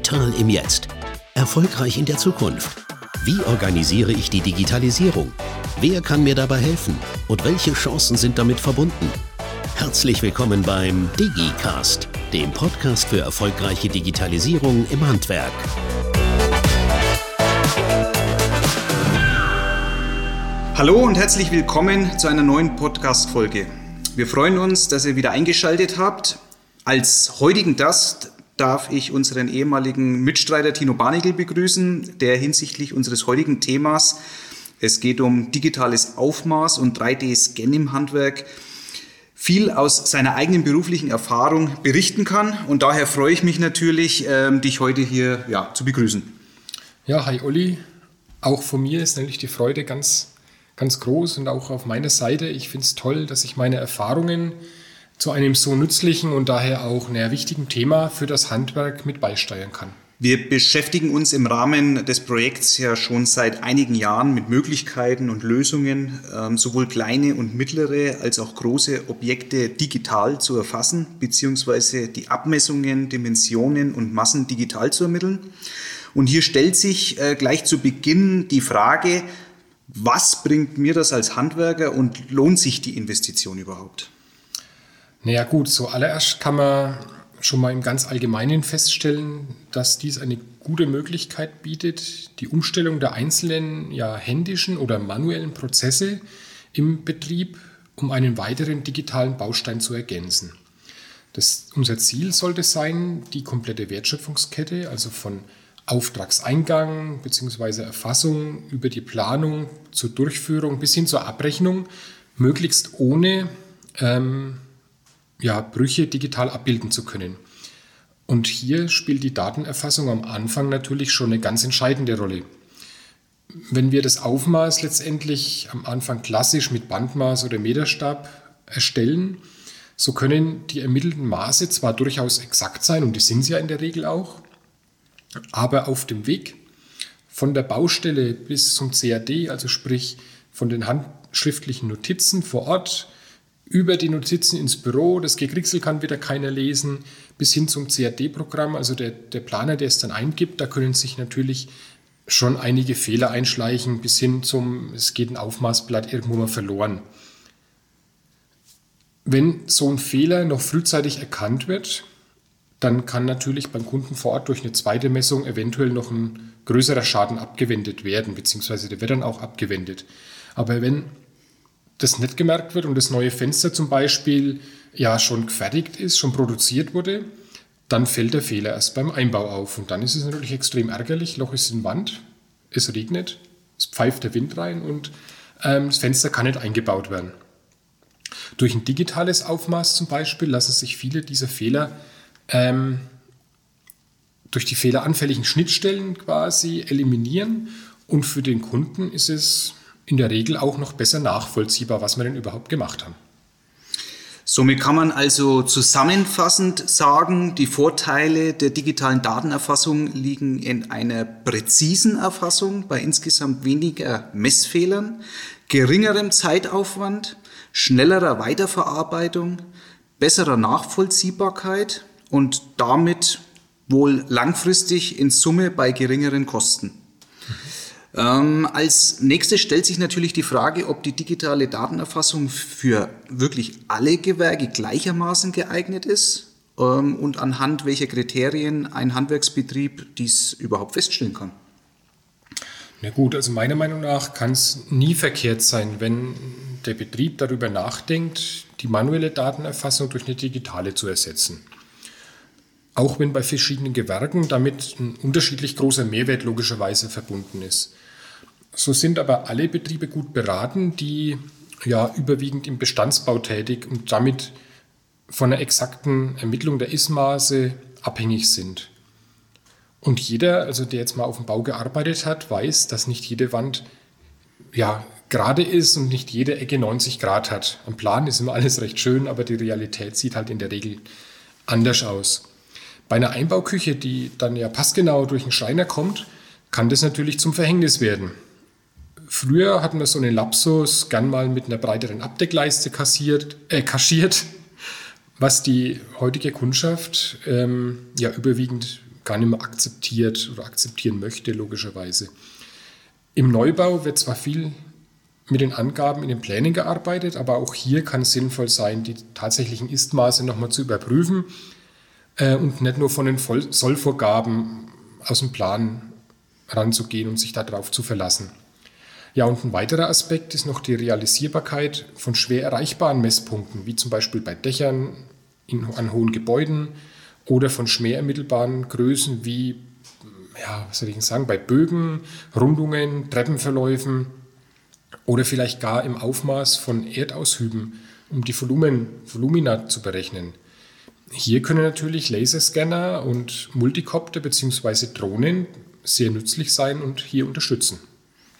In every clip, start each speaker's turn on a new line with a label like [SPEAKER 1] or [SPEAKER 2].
[SPEAKER 1] Digital im Jetzt. Erfolgreich in der Zukunft. Wie organisiere ich die Digitalisierung? Wer kann mir dabei helfen? Und welche Chancen sind damit verbunden? Herzlich willkommen beim DigiCast, dem Podcast für erfolgreiche Digitalisierung im Handwerk.
[SPEAKER 2] Hallo und herzlich willkommen zu einer neuen Podcast-Folge. Wir freuen uns, dass ihr wieder eingeschaltet habt. Als heutigen Gast darf ich unseren ehemaligen Mitstreiter Tino Barnigel begrüßen, der hinsichtlich unseres heutigen Themas, es geht um digitales Aufmaß und 3D-Scan im Handwerk, viel aus seiner eigenen beruflichen Erfahrung berichten kann. Und daher freue ich mich natürlich, ähm, dich heute hier ja, zu begrüßen.
[SPEAKER 3] Ja, hi Olli. Auch von mir ist nämlich die Freude ganz, ganz groß und auch auf meiner Seite. Ich finde es toll, dass ich meine Erfahrungen zu einem so nützlichen und daher auch naja, wichtigen Thema für das Handwerk mit beisteuern kann.
[SPEAKER 2] Wir beschäftigen uns im Rahmen des Projekts ja schon seit einigen Jahren mit Möglichkeiten und Lösungen, ähm, sowohl kleine und mittlere als auch große Objekte digital zu erfassen, beziehungsweise die Abmessungen, Dimensionen und Massen digital zu ermitteln. Und hier stellt sich äh, gleich zu Beginn die Frage, was bringt mir das als Handwerker und lohnt sich die Investition überhaupt?
[SPEAKER 3] Naja gut, zuallererst kann man schon mal im ganz Allgemeinen feststellen, dass dies eine gute Möglichkeit bietet, die Umstellung der einzelnen ja, händischen oder manuellen Prozesse im Betrieb um einen weiteren digitalen Baustein zu ergänzen. Das, unser Ziel sollte sein, die komplette Wertschöpfungskette, also von Auftragseingang bzw. Erfassung über die Planung zur Durchführung bis hin zur Abrechnung, möglichst ohne ähm, ja, Brüche digital abbilden zu können. Und hier spielt die Datenerfassung am Anfang natürlich schon eine ganz entscheidende Rolle. Wenn wir das Aufmaß letztendlich am Anfang klassisch mit Bandmaß oder Meterstab erstellen, so können die ermittelten Maße zwar durchaus exakt sein, und die sind sie ja in der Regel auch, aber auf dem Weg von der Baustelle bis zum CAD, also sprich von den handschriftlichen Notizen vor Ort, über die Notizen ins Büro, das Gekricksel kann wieder keiner lesen, bis hin zum CAD-Programm, also der, der Planer, der es dann eingibt, da können sich natürlich schon einige Fehler einschleichen, bis hin zum, es geht ein Aufmaßblatt irgendwo mal verloren. Wenn so ein Fehler noch frühzeitig erkannt wird, dann kann natürlich beim Kunden vor Ort durch eine zweite Messung eventuell noch ein größerer Schaden abgewendet werden, beziehungsweise der wird dann auch abgewendet. Aber wenn das nicht gemerkt wird und das neue Fenster zum Beispiel ja schon gefertigt ist, schon produziert wurde, dann fällt der Fehler erst beim Einbau auf. Und dann ist es natürlich extrem ärgerlich. Loch ist in Wand, es regnet, es pfeift der Wind rein und ähm, das Fenster kann nicht eingebaut werden. Durch ein digitales Aufmaß zum Beispiel lassen sich viele dieser Fehler ähm, durch die fehleranfälligen Schnittstellen quasi eliminieren. Und für den Kunden ist es in der Regel auch noch besser nachvollziehbar, was wir denn überhaupt gemacht haben.
[SPEAKER 2] Somit kann man also zusammenfassend sagen, die Vorteile der digitalen Datenerfassung liegen in einer präzisen Erfassung bei insgesamt weniger Messfehlern, geringerem Zeitaufwand, schnellerer Weiterverarbeitung, besserer Nachvollziehbarkeit und damit wohl langfristig in Summe bei geringeren Kosten. Ähm, als nächstes stellt sich natürlich die Frage, ob die digitale Datenerfassung für wirklich alle Gewerke gleichermaßen geeignet ist ähm, und anhand welcher Kriterien ein Handwerksbetrieb dies überhaupt feststellen kann.
[SPEAKER 3] Na gut, also meiner Meinung nach kann es nie verkehrt sein, wenn der Betrieb darüber nachdenkt, die manuelle Datenerfassung durch eine digitale zu ersetzen. Auch wenn bei verschiedenen Gewerken damit ein unterschiedlich großer Mehrwert logischerweise verbunden ist. So sind aber alle Betriebe gut beraten, die ja überwiegend im Bestandsbau tätig und damit von einer exakten Ermittlung der Ismaße abhängig sind. Und jeder, also der jetzt mal auf dem Bau gearbeitet hat, weiß, dass nicht jede Wand ja, gerade ist und nicht jede Ecke 90 Grad hat. Am Plan ist immer alles recht schön, aber die Realität sieht halt in der Regel anders aus. Bei einer Einbauküche, die dann ja passgenau durch einen Schreiner kommt, kann das natürlich zum Verhängnis werden. Früher hatten wir so einen Lapsus gern mal mit einer breiteren Abdeckleiste kassiert, äh, kaschiert, was die heutige Kundschaft ähm, ja überwiegend gar nicht mehr akzeptiert oder akzeptieren möchte, logischerweise. Im Neubau wird zwar viel mit den Angaben in den Plänen gearbeitet, aber auch hier kann es sinnvoll sein, die tatsächlichen Istmaße nochmal zu überprüfen äh, und nicht nur von den Voll Sollvorgaben aus dem Plan ranzugehen und sich darauf zu verlassen. Ja, und ein weiterer Aspekt ist noch die Realisierbarkeit von schwer erreichbaren Messpunkten, wie zum Beispiel bei Dächern in, an hohen Gebäuden oder von schwer ermittelbaren Größen wie, ja, was soll ich sagen, bei Bögen, Rundungen, Treppenverläufen oder vielleicht gar im Aufmaß von Erdaushüben, um die Volumen, Volumina zu berechnen. Hier können natürlich Laserscanner und Multicopter bzw. Drohnen sehr nützlich sein und hier unterstützen.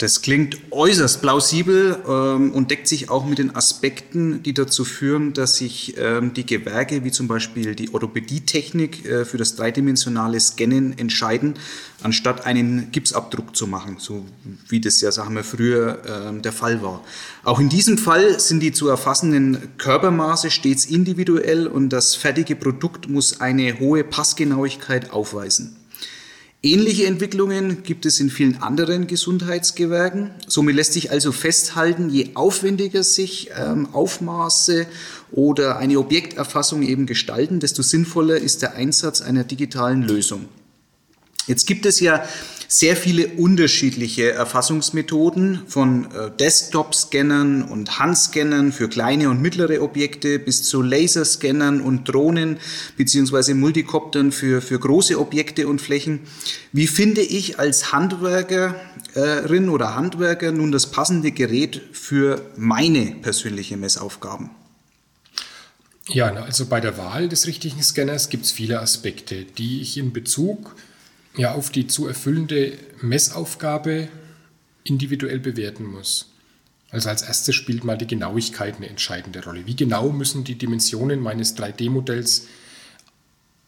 [SPEAKER 2] Das klingt äußerst plausibel ähm, und deckt sich auch mit den Aspekten, die dazu führen, dass sich ähm, die Gewerke wie zum Beispiel die Orthopädietechnik äh, für das dreidimensionale Scannen entscheiden, anstatt einen Gipsabdruck zu machen, so wie das ja, sagen wir, früher ähm, der Fall war. Auch in diesem Fall sind die zu erfassenden Körpermaße stets individuell und das fertige Produkt muss eine hohe Passgenauigkeit aufweisen. Ähnliche Entwicklungen gibt es in vielen anderen Gesundheitsgewerken. Somit lässt sich also festhalten, je aufwendiger sich ähm, Aufmaße oder eine Objekterfassung eben gestalten, desto sinnvoller ist der Einsatz einer digitalen Lösung. Jetzt gibt es ja sehr viele unterschiedliche Erfassungsmethoden von äh, Desktop-Scannern und Handscannern für kleine und mittlere Objekte bis zu Laserscannern und Drohnen beziehungsweise Multikoptern für, für große Objekte und Flächen. Wie finde ich als Handwerkerin oder Handwerker nun das passende Gerät für meine persönliche Messaufgaben?
[SPEAKER 3] Ja, also bei der Wahl des richtigen Scanners gibt es viele Aspekte, die ich in Bezug ja, auf die zu erfüllende Messaufgabe individuell bewerten muss. Also als erstes spielt mal die Genauigkeit eine entscheidende Rolle. Wie genau müssen die Dimensionen meines 3D-Modells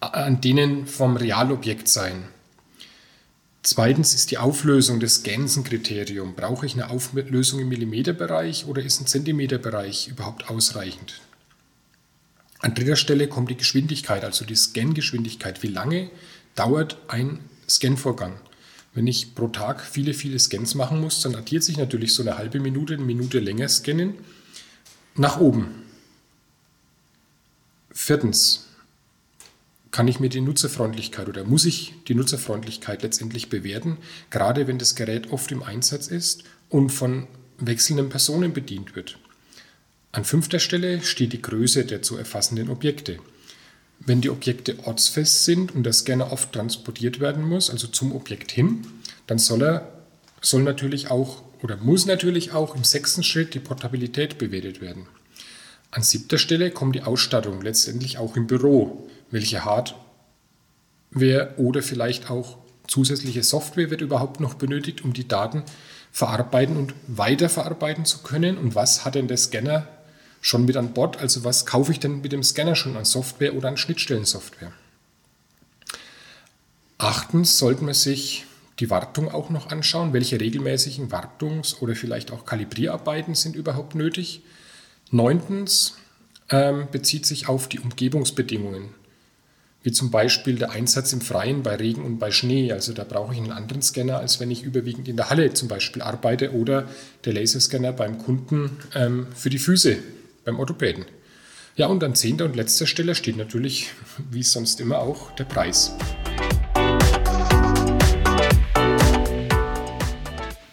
[SPEAKER 3] an denen vom Realobjekt sein? Zweitens ist die Auflösung des Gänsenkriterium. Brauche ich eine Auflösung im Millimeterbereich oder ist ein Zentimeterbereich überhaupt ausreichend? An dritter Stelle kommt die Geschwindigkeit, also die Scan-Geschwindigkeit. Wie lange dauert ein Scanvorgang. Wenn ich pro Tag viele, viele Scans machen muss, dann addiert sich natürlich so eine halbe Minute, eine Minute länger scannen nach oben. Viertens, kann ich mir die Nutzerfreundlichkeit oder muss ich die Nutzerfreundlichkeit letztendlich bewerten, gerade wenn das Gerät oft im Einsatz ist und von wechselnden Personen bedient wird. An fünfter Stelle steht die Größe der zu erfassenden Objekte. Wenn die Objekte ortsfest sind und der Scanner oft transportiert werden muss, also zum Objekt hin, dann soll er soll natürlich auch oder muss natürlich auch im sechsten Schritt die Portabilität bewertet werden. An siebter Stelle kommt die Ausstattung letztendlich auch im Büro. Welche Hardware oder vielleicht auch zusätzliche Software wird überhaupt noch benötigt, um die Daten verarbeiten und weiterverarbeiten zu können? Und was hat denn der Scanner schon mit an Bord. Also was kaufe ich denn mit dem Scanner schon an Software oder an Schnittstellensoftware? Achtens sollte man sich die Wartung auch noch anschauen. Welche regelmäßigen Wartungs- oder vielleicht auch Kalibrierarbeiten sind überhaupt nötig? Neuntens ähm, bezieht sich auf die Umgebungsbedingungen, wie zum Beispiel der Einsatz im Freien bei Regen und bei Schnee. Also da brauche ich einen anderen Scanner, als wenn ich überwiegend in der Halle zum Beispiel arbeite oder der Laserscanner beim Kunden ähm, für die Füße beim Orthopäden. Ja, und an zehnter und letzter Stelle steht natürlich, wie sonst immer auch, der Preis.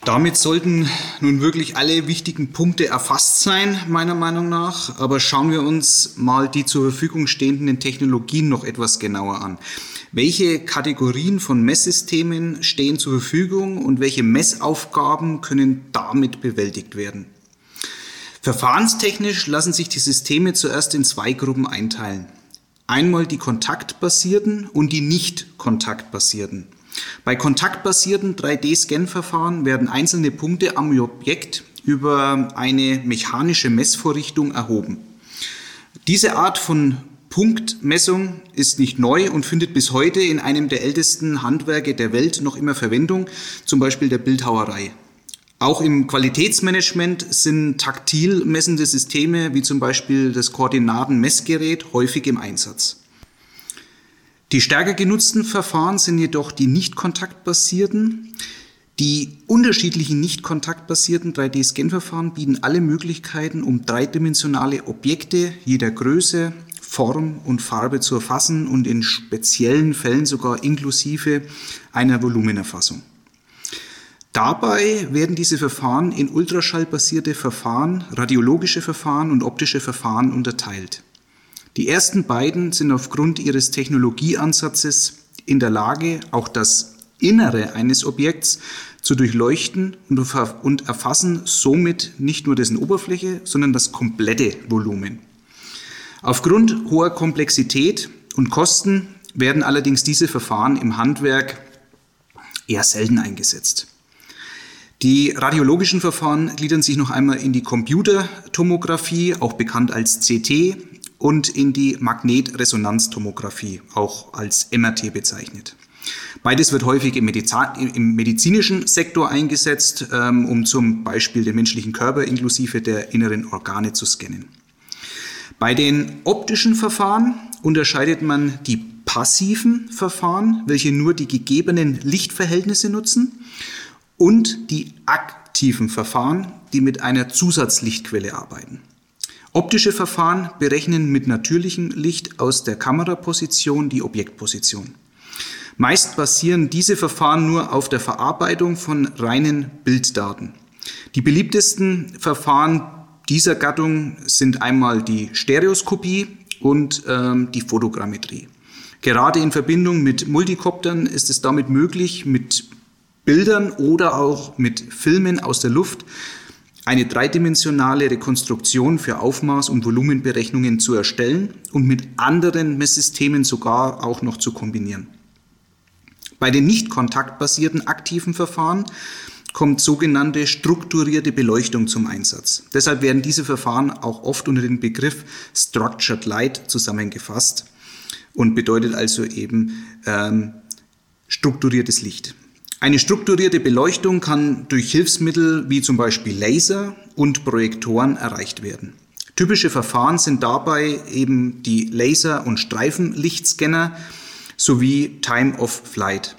[SPEAKER 2] Damit sollten nun wirklich alle wichtigen Punkte erfasst sein, meiner Meinung nach. Aber schauen wir uns mal die zur Verfügung stehenden Technologien noch etwas genauer an. Welche Kategorien von Messsystemen stehen zur Verfügung und welche Messaufgaben können damit bewältigt werden? Verfahrenstechnisch lassen sich die Systeme zuerst in zwei Gruppen einteilen. Einmal die kontaktbasierten und die nicht kontaktbasierten. Bei kontaktbasierten 3D-Scan-Verfahren werden einzelne Punkte am Objekt über eine mechanische Messvorrichtung erhoben. Diese Art von Punktmessung ist nicht neu und findet bis heute in einem der ältesten Handwerke der Welt noch immer Verwendung, zum Beispiel der Bildhauerei. Auch im Qualitätsmanagement sind taktil messende Systeme wie zum Beispiel das Koordinatenmessgerät häufig im Einsatz. Die stärker genutzten Verfahren sind jedoch die nicht kontaktbasierten. Die unterschiedlichen nicht kontaktbasierten 3D-Scan-Verfahren bieten alle Möglichkeiten, um dreidimensionale Objekte jeder Größe, Form und Farbe zu erfassen und in speziellen Fällen sogar inklusive einer Volumenerfassung. Dabei werden diese Verfahren in ultraschallbasierte Verfahren, radiologische Verfahren und optische Verfahren unterteilt. Die ersten beiden sind aufgrund ihres Technologieansatzes in der Lage, auch das Innere eines Objekts zu durchleuchten und erfassen somit nicht nur dessen Oberfläche, sondern das komplette Volumen. Aufgrund hoher Komplexität und Kosten werden allerdings diese Verfahren im Handwerk eher selten eingesetzt. Die radiologischen Verfahren gliedern sich noch einmal in die Computertomographie, auch bekannt als CT, und in die Magnetresonanztomographie, auch als MRT bezeichnet. Beides wird häufig im, medizinischen Sektor eingesetzt, ähm, um zum Beispiel den menschlichen Körper inklusive der inneren Organe zu scannen. Bei den optischen Verfahren unterscheidet man die passiven Verfahren, welche nur die gegebenen Lichtverhältnisse nutzen, und die aktiven Verfahren, die mit einer Zusatzlichtquelle arbeiten. Optische Verfahren berechnen mit natürlichem Licht aus der Kameraposition die Objektposition. Meist basieren diese Verfahren nur auf der Verarbeitung von reinen Bilddaten. Die beliebtesten Verfahren dieser Gattung sind einmal die Stereoskopie und ähm, die Fotogrammetrie. Gerade in Verbindung mit Multikoptern ist es damit möglich, mit Bildern oder auch mit Filmen aus der Luft eine dreidimensionale Rekonstruktion für Aufmaß- und Volumenberechnungen zu erstellen und mit anderen Messsystemen sogar auch noch zu kombinieren. Bei den nicht kontaktbasierten aktiven Verfahren kommt sogenannte strukturierte Beleuchtung zum Einsatz. Deshalb werden diese Verfahren auch oft unter den Begriff Structured Light zusammengefasst und bedeutet also eben ähm, strukturiertes Licht. Eine strukturierte Beleuchtung kann durch Hilfsmittel wie zum Beispiel Laser und Projektoren erreicht werden. Typische Verfahren sind dabei eben die Laser- und Streifenlichtscanner sowie Time of Flight.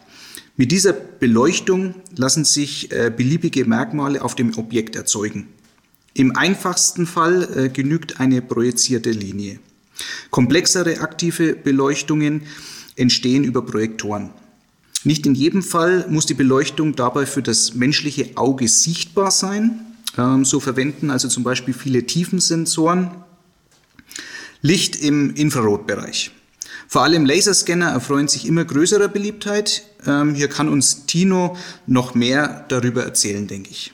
[SPEAKER 2] Mit dieser Beleuchtung lassen sich äh, beliebige Merkmale auf dem Objekt erzeugen. Im einfachsten Fall äh, genügt eine projizierte Linie. Komplexere aktive Beleuchtungen entstehen über Projektoren. Nicht in jedem Fall muss die Beleuchtung dabei für das menschliche Auge sichtbar sein. Ähm, so verwenden also zum Beispiel viele Tiefensensoren Licht im Infrarotbereich. Vor allem Laserscanner erfreuen sich immer größerer Beliebtheit. Ähm, hier kann uns Tino noch mehr darüber erzählen, denke ich.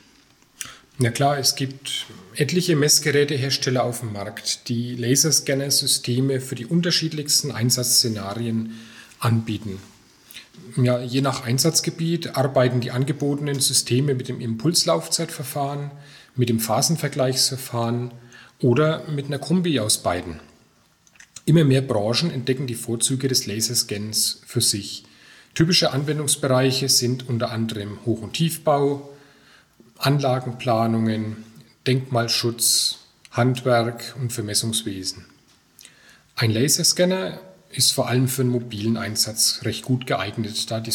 [SPEAKER 3] Na klar, es gibt etliche Messgerätehersteller auf dem Markt, die Laserscanner-Systeme für die unterschiedlichsten Einsatzszenarien anbieten. Ja, je nach Einsatzgebiet arbeiten die angebotenen Systeme mit dem Impulslaufzeitverfahren, mit dem Phasenvergleichsverfahren oder mit einer Kombi aus beiden. Immer mehr Branchen entdecken die Vorzüge des Laserscans für sich. Typische Anwendungsbereiche sind unter anderem Hoch- und Tiefbau, Anlagenplanungen, Denkmalschutz, Handwerk und Vermessungswesen. Ein Laserscanner ist vor allem für einen mobilen Einsatz recht gut geeignet, da die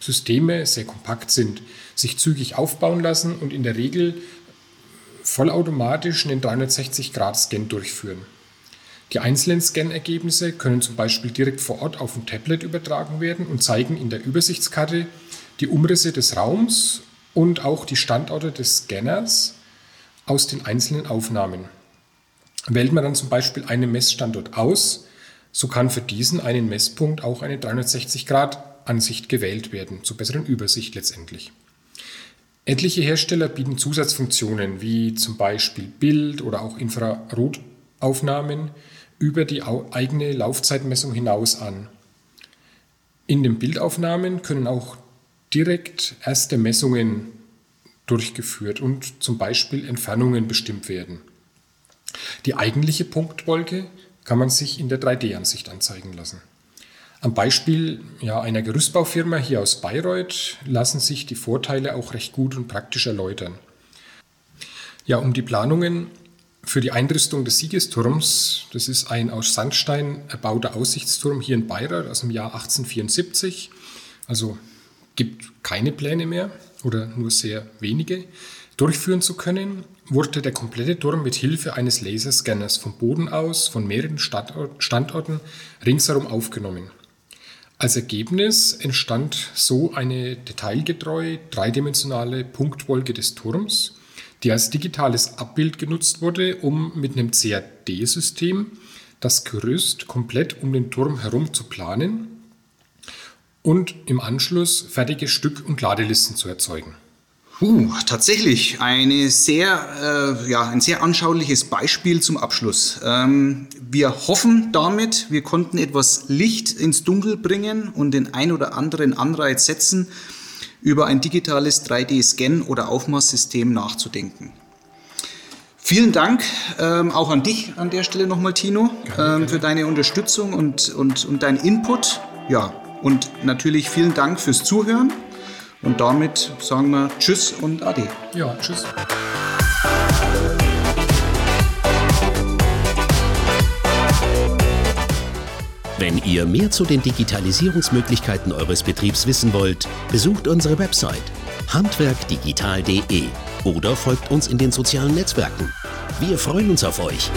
[SPEAKER 3] Systeme sehr kompakt sind, sich zügig aufbauen lassen und in der Regel vollautomatisch einen 360-Grad-Scan durchführen. Die einzelnen Scan-Ergebnisse können zum Beispiel direkt vor Ort auf ein Tablet übertragen werden und zeigen in der Übersichtskarte die Umrisse des Raums und auch die Standorte des Scanners aus den einzelnen Aufnahmen. Wählt man dann zum Beispiel einen Messstandort aus, so kann für diesen einen Messpunkt auch eine 360-Grad-Ansicht gewählt werden, zur besseren Übersicht letztendlich. Etliche Hersteller bieten Zusatzfunktionen wie zum Beispiel Bild- oder auch Infrarotaufnahmen über die eigene Laufzeitmessung hinaus an. In den Bildaufnahmen können auch direkt erste Messungen durchgeführt und zum Beispiel Entfernungen bestimmt werden. Die eigentliche Punktwolke kann man sich in der 3D-Ansicht anzeigen lassen. Am Beispiel ja, einer Gerüstbaufirma hier aus Bayreuth lassen sich die Vorteile auch recht gut und praktisch erläutern. Ja, um die Planungen für die Einrüstung des Siegesturms. Das ist ein aus Sandstein erbauter Aussichtsturm hier in Bayreuth aus dem Jahr 1874. Also gibt keine Pläne mehr oder nur sehr wenige. Durchführen zu können, wurde der komplette Turm mit Hilfe eines Laserscanners vom Boden aus von mehreren Standorten ringsherum aufgenommen. Als Ergebnis entstand so eine detailgetreue dreidimensionale Punktwolke des Turms, die als digitales Abbild genutzt wurde, um mit einem CAD-System das Gerüst komplett um den Turm herum zu planen und im Anschluss fertige Stück- und Ladelisten zu erzeugen.
[SPEAKER 2] Uh, tatsächlich eine sehr, äh, ja, ein sehr anschauliches Beispiel zum Abschluss. Ähm, wir hoffen damit, wir konnten etwas Licht ins Dunkel bringen und den ein oder anderen Anreiz setzen, über ein digitales 3D-Scan- oder Aufmaßsystem nachzudenken. Vielen Dank ähm, auch an dich an der Stelle nochmal, Tino, ähm, für deine Unterstützung und, und, und deinen Input. Ja, und natürlich vielen Dank fürs Zuhören. Und damit sagen wir Tschüss und Ade.
[SPEAKER 3] Ja, Tschüss.
[SPEAKER 1] Wenn ihr mehr zu den Digitalisierungsmöglichkeiten eures Betriebs wissen wollt, besucht unsere Website handwerkdigital.de oder folgt uns in den sozialen Netzwerken. Wir freuen uns auf euch.